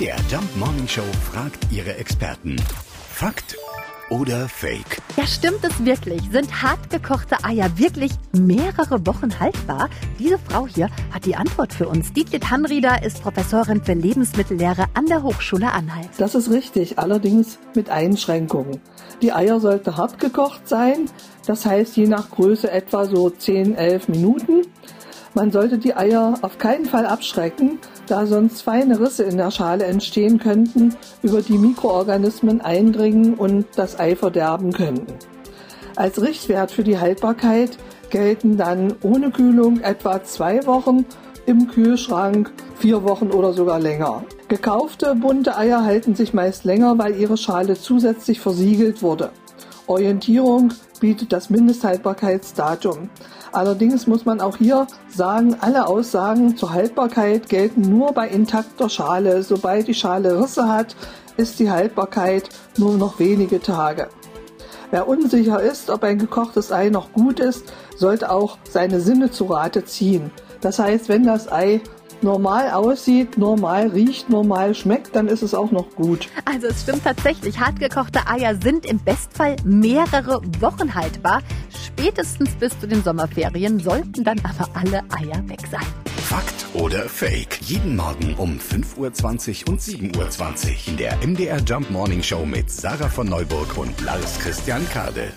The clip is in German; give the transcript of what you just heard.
MDR Jump Morning Show fragt ihre Experten. Fakt oder Fake? Ja, stimmt es wirklich? Sind hartgekochte Eier wirklich mehrere Wochen haltbar? Diese Frau hier hat die Antwort für uns. Dietlied Hanrieder ist Professorin für Lebenmittellehre an der Hochschule Anhalt. Das ist richtig, allerdings mit Einschränkungen. Die Eier sollten hart gekocht sein, das heißt je nach Größe etwa so 10, 11 Minuten. Man sollte die Eier auf keinen Fall abschrecken, da sonst feine Risse in der Schale entstehen könnten, über die Mikroorganismen eindringen und das Ei verderben könnten. Als Richtwert für die Haltbarkeit gelten dann ohne Kühlung etwa zwei Wochen, im Kühlschrank vier Wochen oder sogar länger. Gekaufte bunte Eier halten sich meist länger, weil ihre Schale zusätzlich versiegelt wurde. Orientierung bietet das Mindesthaltbarkeitsdatum. Allerdings muss man auch hier sagen, alle Aussagen zur Haltbarkeit gelten nur bei intakter Schale. Sobald die Schale Risse hat, ist die Haltbarkeit nur noch wenige Tage. Wer unsicher ist, ob ein gekochtes Ei noch gut ist, sollte auch seine Sinne zu Rate ziehen. Das heißt, wenn das Ei normal aussieht, normal riecht, normal schmeckt, dann ist es auch noch gut. Also es stimmt tatsächlich, hartgekochte Eier sind im Bestfall mehrere Wochen haltbar. Spätestens bis zu den Sommerferien sollten dann aber alle Eier weg sein. Fakt oder Fake? Jeden Morgen um 5.20 Uhr und 7.20 Uhr in der MDR Jump Morning Show mit Sarah von Neuburg und Lars Christian Kade.